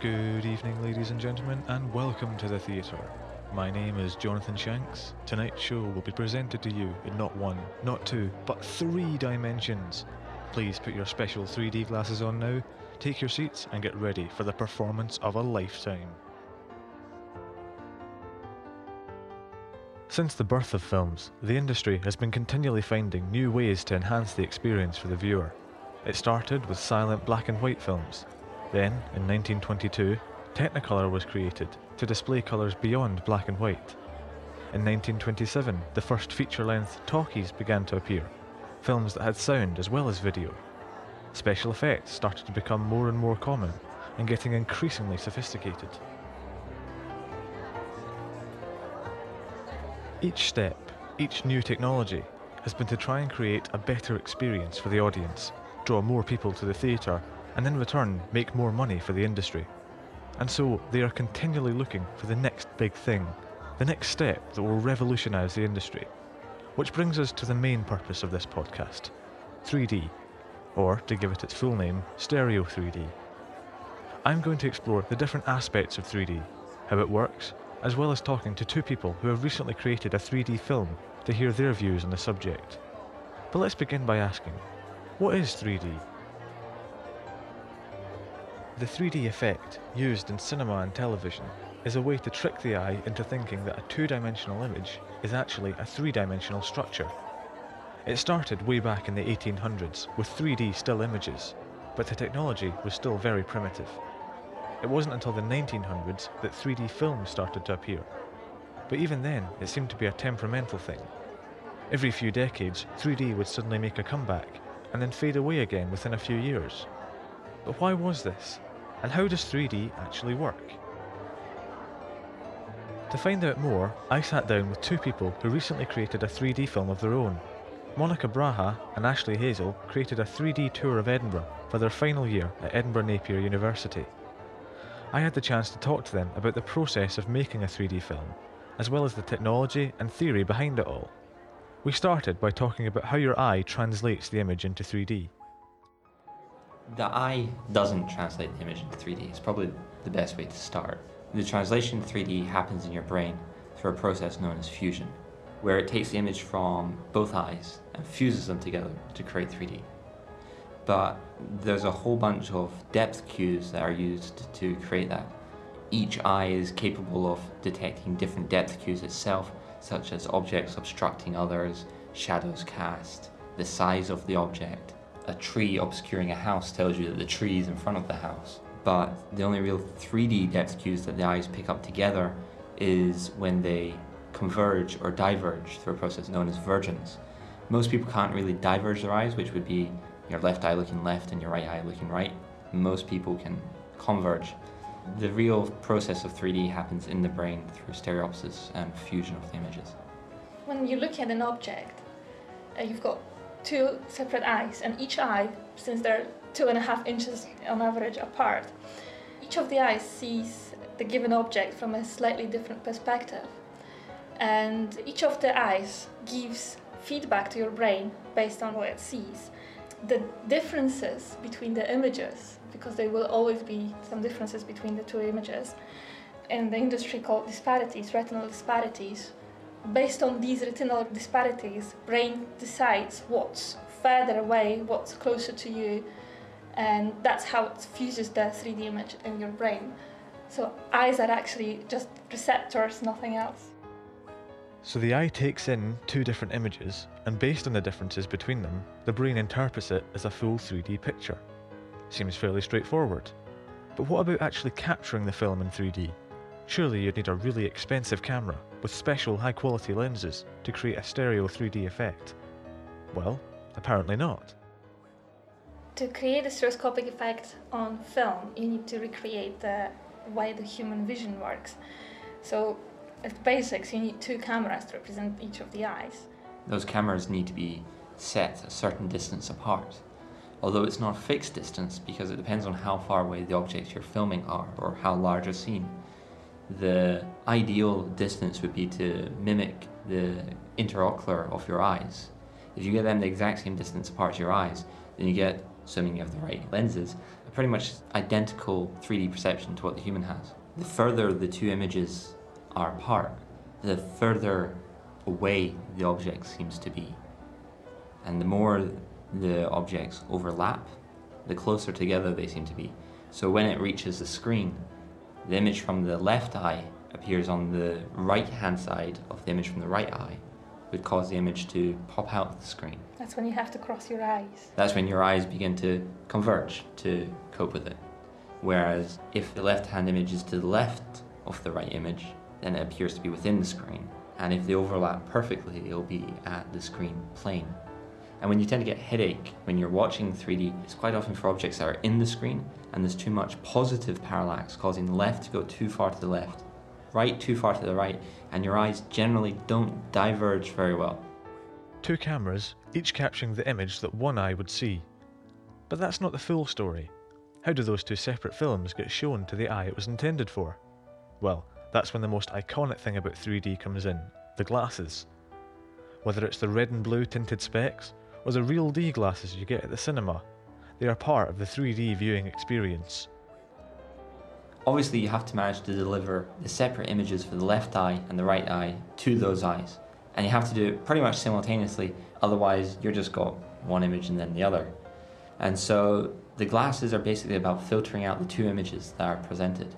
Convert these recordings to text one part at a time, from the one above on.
Good evening, ladies and gentlemen, and welcome to the theatre. My name is Jonathan Shanks. Tonight's show will be presented to you in not one, not two, but three dimensions. Please put your special 3D glasses on now, take your seats, and get ready for the performance of a lifetime. Since the birth of films, the industry has been continually finding new ways to enhance the experience for the viewer. It started with silent black and white films. Then, in 1922, Technicolor was created to display colours beyond black and white. In 1927, the first feature length talkies began to appear, films that had sound as well as video. Special effects started to become more and more common and getting increasingly sophisticated. Each step, each new technology, has been to try and create a better experience for the audience, draw more people to the theatre, and in return make more money for the industry. And so they are continually looking for the next big thing, the next step that will revolutionise the industry. Which brings us to the main purpose of this podcast 3D, or to give it its full name, Stereo 3D. I'm going to explore the different aspects of 3D, how it works, as well as talking to two people who have recently created a 3D film to hear their views on the subject. But let's begin by asking what is 3D? The 3D effect, used in cinema and television, is a way to trick the eye into thinking that a two dimensional image is actually a three dimensional structure. It started way back in the 1800s with 3D still images, but the technology was still very primitive. It wasn't until the 1900s that 3D films started to appear. But even then, it seemed to be a temperamental thing. Every few decades, 3D would suddenly make a comeback and then fade away again within a few years. But why was this? And how does 3D actually work? To find out more, I sat down with two people who recently created a 3D film of their own. Monika Bracha and Ashley Hazle created a 3D tour of Edinburgh for their final year at Edinburgh Napier University. I had the chance to talk to them about the process of making a 3D film, as well as the technology and theory behind it all. We started by talking about how your eye translates the image into 3D. The eye doesn't translate the image into 3D. It's probably the best way to start. The translation to 3D happens in your brain through a process known as fusion, where it takes the image from both eyes and fuses them together to create 3D. But there's a whole bunch of depth cues that are used to create that. Each eye is capable of detecting different depth cues itself, such as objects obstructing others, shadows cast, the size of the object. A tree obscuring a house tells you that the tree is in front of the house. But the only real 3D depth cues that the eyes pick up together is when they converge or diverge through a process known as vergence. Most people can't really diverge their eyes, which would be your left eye looking left and your right eye looking right. Most people can converge. The real process of 3D happens in the brain through stereopsis and fusion of the images. When you look at an object, uh, you've got two separate eyes, and each eye, since they're two and a half inches on average apart, each of the eyes sees the given object from a slightly different perspective. And each of the eyes gives feedback to your brain based on what it sees the differences between the images, because there will always be some differences between the two images, in the industry called disparities, retinal disparities. Based on these retinal disparities, brain decides what's further away, what's closer to you, and that's how it fuses the 3D image in your brain. So eyes are actually just receptors, nothing else. So the eye takes in two different images, and based on the differences between them, the brain interprets it as a full 3D picture. Seems fairly straightforward. But what about actually capturing the film in 3D? Surely you'd need a really expensive camera with special high quality lenses to create a stereo 3D effect. Well, apparently not. To create a stereoscopic effect on film, you need to recreate the way the human vision works. So at the basics, you need two cameras to represent each of the eyes. Those cameras need to be set a certain distance apart, although it's not a fixed distance because it depends on how far away the objects you're filming are or how large a scene. The ideal distance would be to mimic the interocular of your eyes. If you get them the exact same distance apart as your eyes, then you get, assuming you have the right lenses, a pretty much identical 3D perception to what the human has. The further the two images are apart, the further away the object seems to be. And the more the objects overlap, the closer together they seem to be. So when it reaches the screen, the image from the left eye appears on the right hand side of the image from the right eye, would cause the image to pop out of the screen. That's when you have to cross your eyes. That's when your eyes begin to converge to cope with it. Whereas if the left hand image is to the left of the right image, then it appears to be within the screen. And if they overlap perfectly, it'll be at the screen plane. And when you tend to get headache when you're watching 3D, it's quite often for objects that are in the screen and there's too much positive parallax causing left to go too far to the left, right too far to the right, and your eyes generally don't diverge very well. Two cameras, each capturing the image that one eye would see. But that's not the full story. How do those two separate films get shown to the eye it was intended for? Well, that's when the most iconic thing about 3D comes in the glasses. Whether it's the red and blue tinted specs, or the real D glasses you get at the cinema, they are part of the 3D viewing experience. Obviously, you have to manage to deliver the separate images for the left eye and the right eye to those eyes. And you have to do it pretty much simultaneously, otherwise, you're just got one image and then the other. And so the glasses are basically about filtering out the two images that are presented.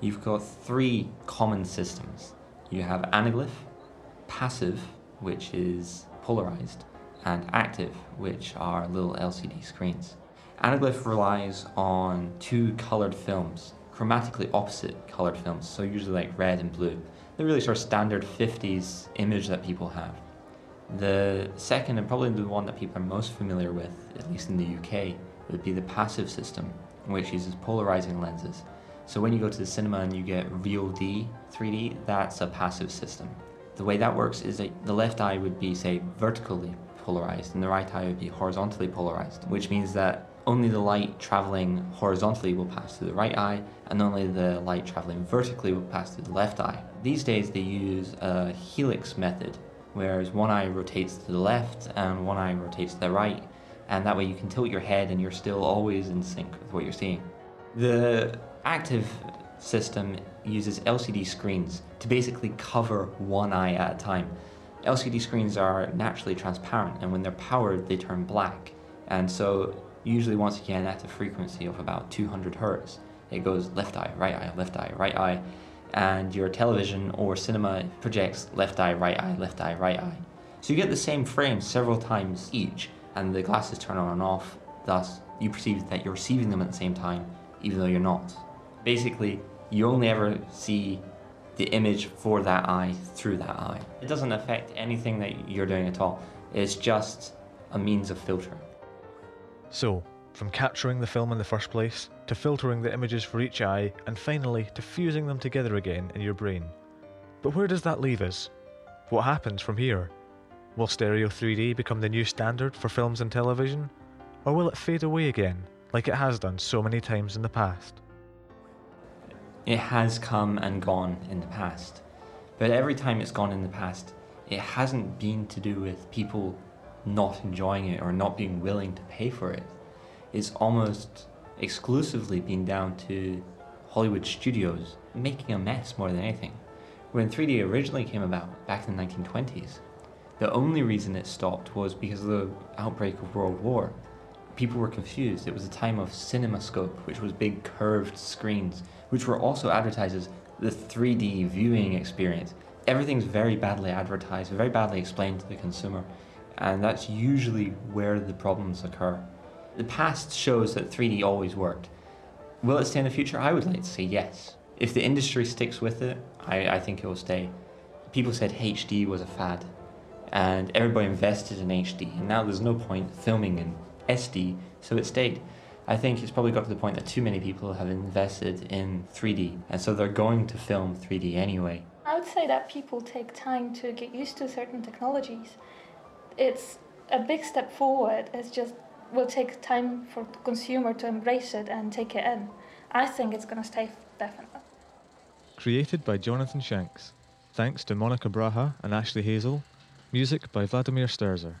You've got three common systems you have anaglyph, passive, which is polarized, and active, which are little LCD screens. Anaglyph relies on two colored films, chromatically opposite colored films, so usually like red and blue. They're really sort of standard 50s image that people have. The second, and probably the one that people are most familiar with, at least in the UK, would be the passive system, which uses polarizing lenses. So when you go to the cinema and you get Real D 3D, that's a passive system. The way that works is that the left eye would be, say, vertically polarized and the right eye would be horizontally polarized, which means that only the light traveling horizontally will pass through the right eye and only the light traveling vertically will pass through the left eye. These days they use a helix method, whereas one eye rotates to the left and one eye rotates to the right, and that way you can tilt your head and you're still always in sync with what you're seeing. The active system uses LCD screens to basically cover one eye at a time. LCD screens are naturally transparent, and when they're powered, they turn black. And so, usually, once again, at a frequency of about 200 hertz, it goes left eye, right eye, left eye, right eye, and your television or cinema projects left eye, right eye, left eye, right eye. So, you get the same frame several times each, and the glasses turn on and off, thus, you perceive that you're receiving them at the same time, even though you're not basically you only ever see the image for that eye through that eye. It doesn't affect anything that you're doing at all. It's just a means of filtering. So, from capturing the film in the first place, to filtering the images for each eye, and finally to fusing them together again in your brain. But where does that leave us? What happens from here? Will Stereo 3D become the new standard for films and television? Or will it fade away again, like it has done so many times in the past? It has come and gone in the past. But every time it's gone in the past, it hasn't been to do with people not enjoying it or not being willing to pay for it. It's almost exclusively been down to Hollywood studios making a mess more than anything. When 3D originally came about back in the 1920s, the only reason it stopped was because of the outbreak of World War. People were confused. It was a time of CinemaScope, which was big curved screens which were also advertised as the 3D viewing experience. Everything's very badly advertised, very badly explained to the consumer, and that's usually where the problems occur. The past shows that 3D always worked. Will it stay in the future? I would like to say yes. If the industry sticks with it, I, I think it will stay. People said HD was a fad, and everybody invested in HD, and now there's no point filming in SD, so it stayed. I think it's probably got to the point that too many people have invested in 3D, and so they're going to film 3D anyway. I would say that people take time to get used to certain technologies. It's a big step forward. It's just will take time for the consumer to embrace it and take it in. I think it's going to stay definitely. Created by Jonathan Shanks. Thanks to Monika Bracha and Ashley Hazle. Music by Vladimir Sterzer.